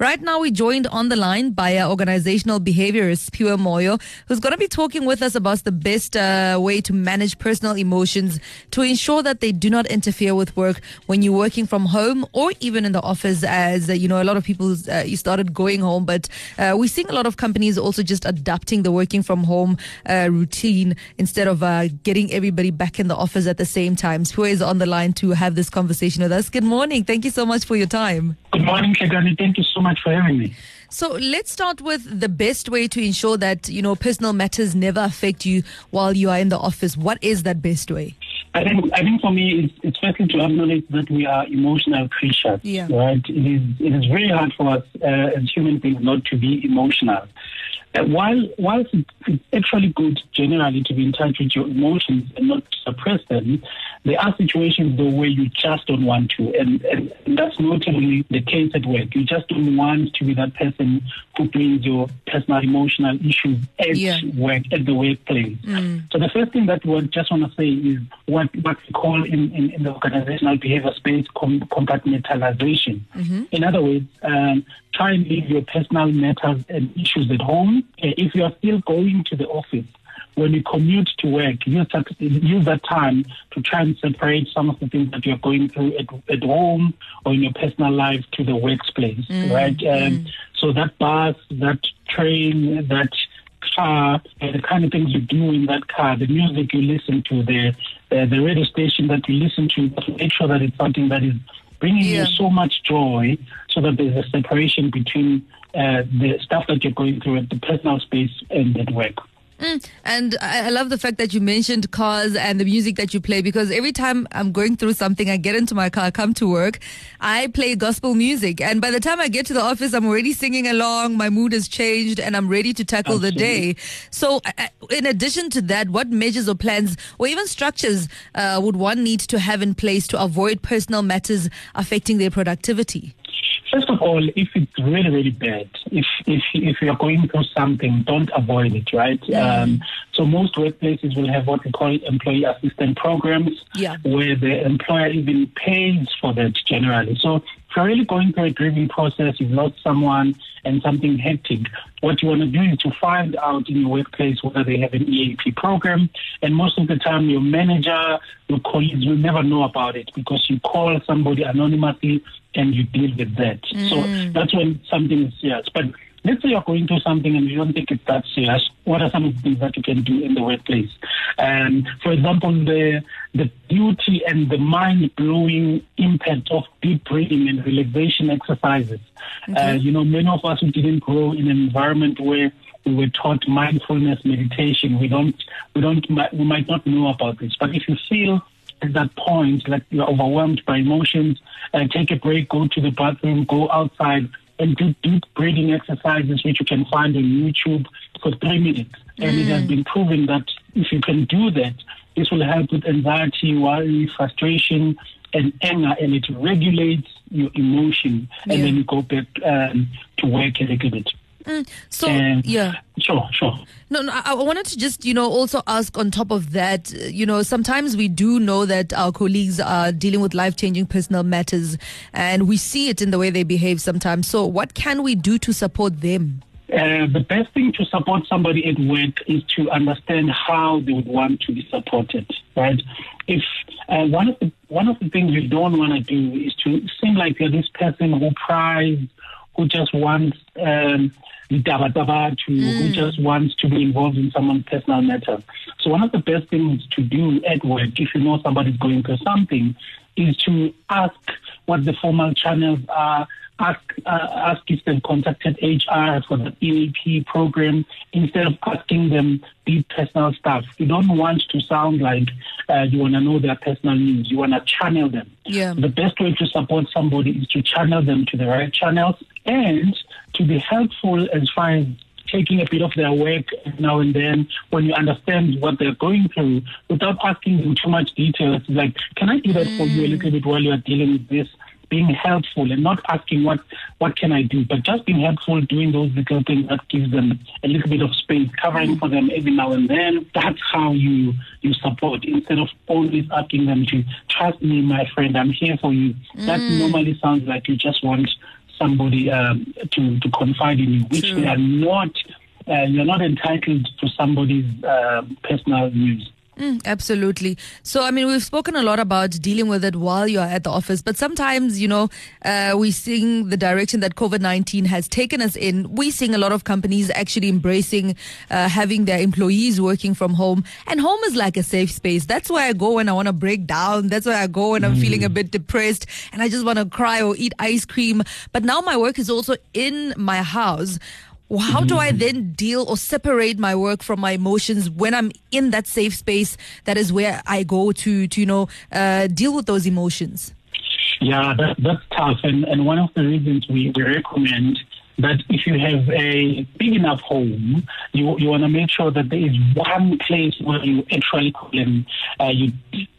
Right now, we're joined on the line by our organizational behaviorist, Siphiwe Moyo, who's going to be talking with us about the best uh, way to manage personal emotions to ensure that they do not interfere with work when you're working from home or even in the office. As uh, you know, a lot of people uh, you started going home, but uh, we're seeing a lot of companies also just adapting the working from home uh, routine instead of uh, getting everybody back in the office at the same time. Siphiwe is on the line to have this conversation with us. Good morning. Thank you so much for your time. Good morning, Kegani. Thank you so much for having me. So let's start with the best way to ensure that you know personal matters never affect you while you are in the office. What is that best way? I think I think for me, it's, it's firstly to acknowledge that we are emotional creatures. Yeah. Right. It is it is very hard for us uh, as human beings not to be emotional. Uh, while whilst it's actually good generally to be in touch with your emotions and not suppress them, there are situations though where you just don't want to, and, and that's notably the case at work. You just don't want to be that person who brings your personal emotional issues at Yeah. work at the workplace. So the first thing that we just want to say is what what we call in, in, in the organizational behavior space com- compartmentalization. In other words, um, try and leave your personal matters and issues at home. Uh, If you are still going to the office, when you commute to work, use that, use that time to try and separate some of the things that you're going through at, at home or in your personal life to the workplace, right? Um, So that bus, that train, that car, uh, the kind of things you do in that car, the music you listen to, the uh, the radio station that you listen to, to make sure that it's something that is bringing Yeah. you so much joy, so that there's a separation between uh, the stuff that you're going through at the personal space and at work. Mm, And I I love the fact that you mentioned cars and the music that you play because every time I'm going through something, I get into my car, come to work, I play gospel music. And by the time I get to the office, I'm already singing along. My mood has changed and I'm ready to tackle the day. So, in addition to that, what measures or plans or even structures uh, would one need to have in place to avoid personal matters affecting their productivity? All, if it's really, really bad, if if if you're going through something, don't avoid it, right? Um, so most workplaces will have what we call employee assistance programs, Yeah. where the employer even pays for that generally. So if you're really going through a grieving process, you've lost someone and something hectic, what you want to do is to find out in your workplace whether they have an EAP program. And most of the time, your manager, your colleagues will never know about it because you call somebody anonymously and you deal with that. So mm. that's when something is serious. But let's say you're going through something and you don't think it's that serious. What are some of the things that you can do in the workplace? Um, for example, the the beauty and the mind blowing impact of deep breathing and relaxation exercises. Uh, you know, many of us who didn't grow in an environment where we were taught mindfulness meditation. We don't, we don't, we might not know about this. But if you feel at that point like you're overwhelmed by emotions, uh, take a break, go to the bathroom, go outside, and do deep breathing exercises, which you can find on YouTube for three minutes. And it has been proven that if you can do that, this will help with anxiety, worry, frustration, and anger, and it regulates your emotion. And then you go back um, to work a little bit. So, Um, yeah. Sure, sure. No, no, I I wanted to just, you know, also ask on top of that, you know, sometimes we do know that our colleagues are dealing with life changing personal matters and we see it in the way they behave sometimes. So, what can we do to support them? Uh, the best thing to support somebody at work is to understand how they would want to be supported, right? If uh, one of the one of the things you don't want to do is to seem like you're this person who cries, who just wants um, to, who just wants to be involved in someone's personal matters. So one of the best things to do at work, if you know somebody's going through something, is to ask what the formal channels are. Ask, uh, ask if they've contacted HR for the EAP program instead of asking them deep personal stuff. You don't want to sound like uh, you want to know their personal news. You want to channel them. Yeah. The best way to support somebody is to channel them to the right channels and to be helpful as far as taking a bit of their work now and then when you understand what they're going through without asking them too much detail. It's like, can I do that for you a little bit while you're dealing with this? Being helpful and not asking what what can I do, but just being helpful, doing those little things that gives them a little bit of space, covering for them every now and then. That's how you you support instead of always asking them to trust me, my friend, I'm here for you. That normally sounds like you just want somebody um, to to confide in you, which True. they are not. Uh, you're not entitled to somebody's uh, personal news. Mm, absolutely. So, I mean, we've spoken a lot about dealing with it while you're at the office, but sometimes, you know, uh, we're seeing the direction that COVID 19 has taken us in. We're seeing a lot of companies actually embracing uh, having their employees working from home. And home is like a safe space. That's where I go when I want to break down. That's where I go when I'm feeling a bit depressed and I just want to cry or eat ice cream. But now my work is also in my house. How do I then deal or separate my work from my emotions when I'm in that safe space? That is where I go to, to you know, uh, deal with those emotions. Yeah, that, that's tough. And, and one of the reasons we, we recommend that if you have a big enough home, you, you want to make sure that there is one place where you actually call in, uh, you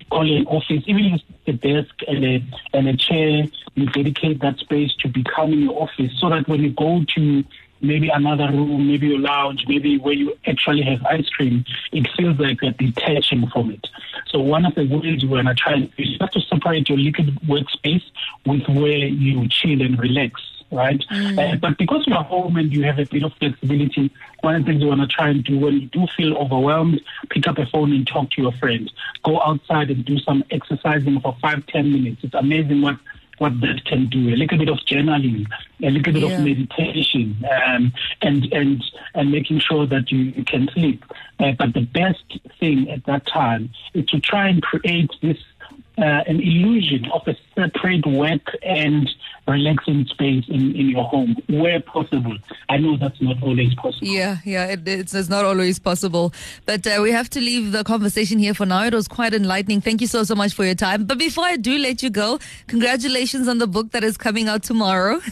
call an office, even if it's a desk and a, and a chair, you dedicate that space to becoming your office so that when you go to maybe another room, maybe your lounge, maybe where you actually have ice cream, it feels like you're detaching from it. So one of the ways we're gonna try is just to separate your liquid workspace with where you chill and relax. Right, uh, but because you're home and you have a bit of flexibility, one of the things you want to try and do when you do feel overwhelmed, pick up a phone and talk to your friend. Go outside and do some exercising for five, ten minutes. It's amazing what what that can do. A little bit of journaling, a little bit Yeah. of meditation, um, and and and making sure that you, you can sleep. Uh, but the best thing at that time is to try and create this uh, an illusion of a separate work and relaxing space in, in your home where possible. I know that's not always possible. Yeah, yeah, it, it's, it's not always possible. But uh, we have to leave the conversation here for now. It was quite enlightening. Thank you so, so much for your time. But before I do let you go, congratulations on the book that is coming out tomorrow.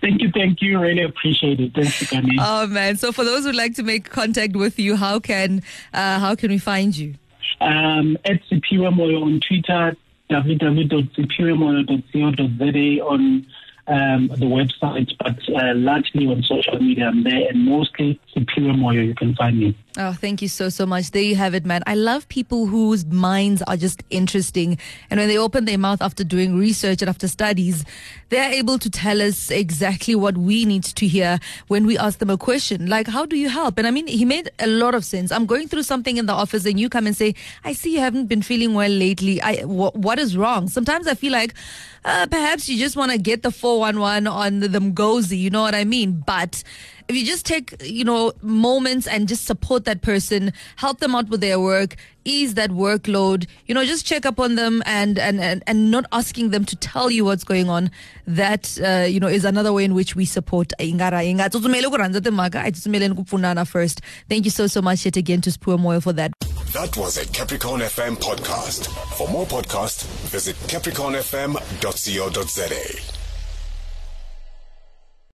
Thank you, thank you. Really appreciate it. Thanks, Kani. oh, man. So for those who'd like to make contact with you, how can, uh, how can we find you? um, at Siphiwe Moyo on Twitter, www.siphiwemoyo.co.za on um, the website, but uh, largely on social media. I'm there, and mostly Siphiwe Moyo. You can find me. Oh, thank you so, so much. There you have it, man. I love people whose minds are just interesting. And when they open their mouth after doing research and after studies, they're able to tell us exactly what we need to hear when we ask them a question. Like, how do you help? And I mean, he made a lot of sense. I'm going through something in the office and you come and say, I see you haven't been feeling well lately. I, wh- what is wrong? Sometimes I feel like, uh, perhaps you just want to get the 411 on the, the Mgozi, you know what I mean? But if you just take, you know, moments and just support that person, help them out with their work, ease that workload, you know, just check up on them and, and, and, and not asking them to tell you what's going on. That, uh, you know, is another way in which we support Ingara. First. Thank you so, so much yet again to Sipho Moyo for that. That was a Capricorn FM podcast. For more podcasts, visit capricornfm.co.za.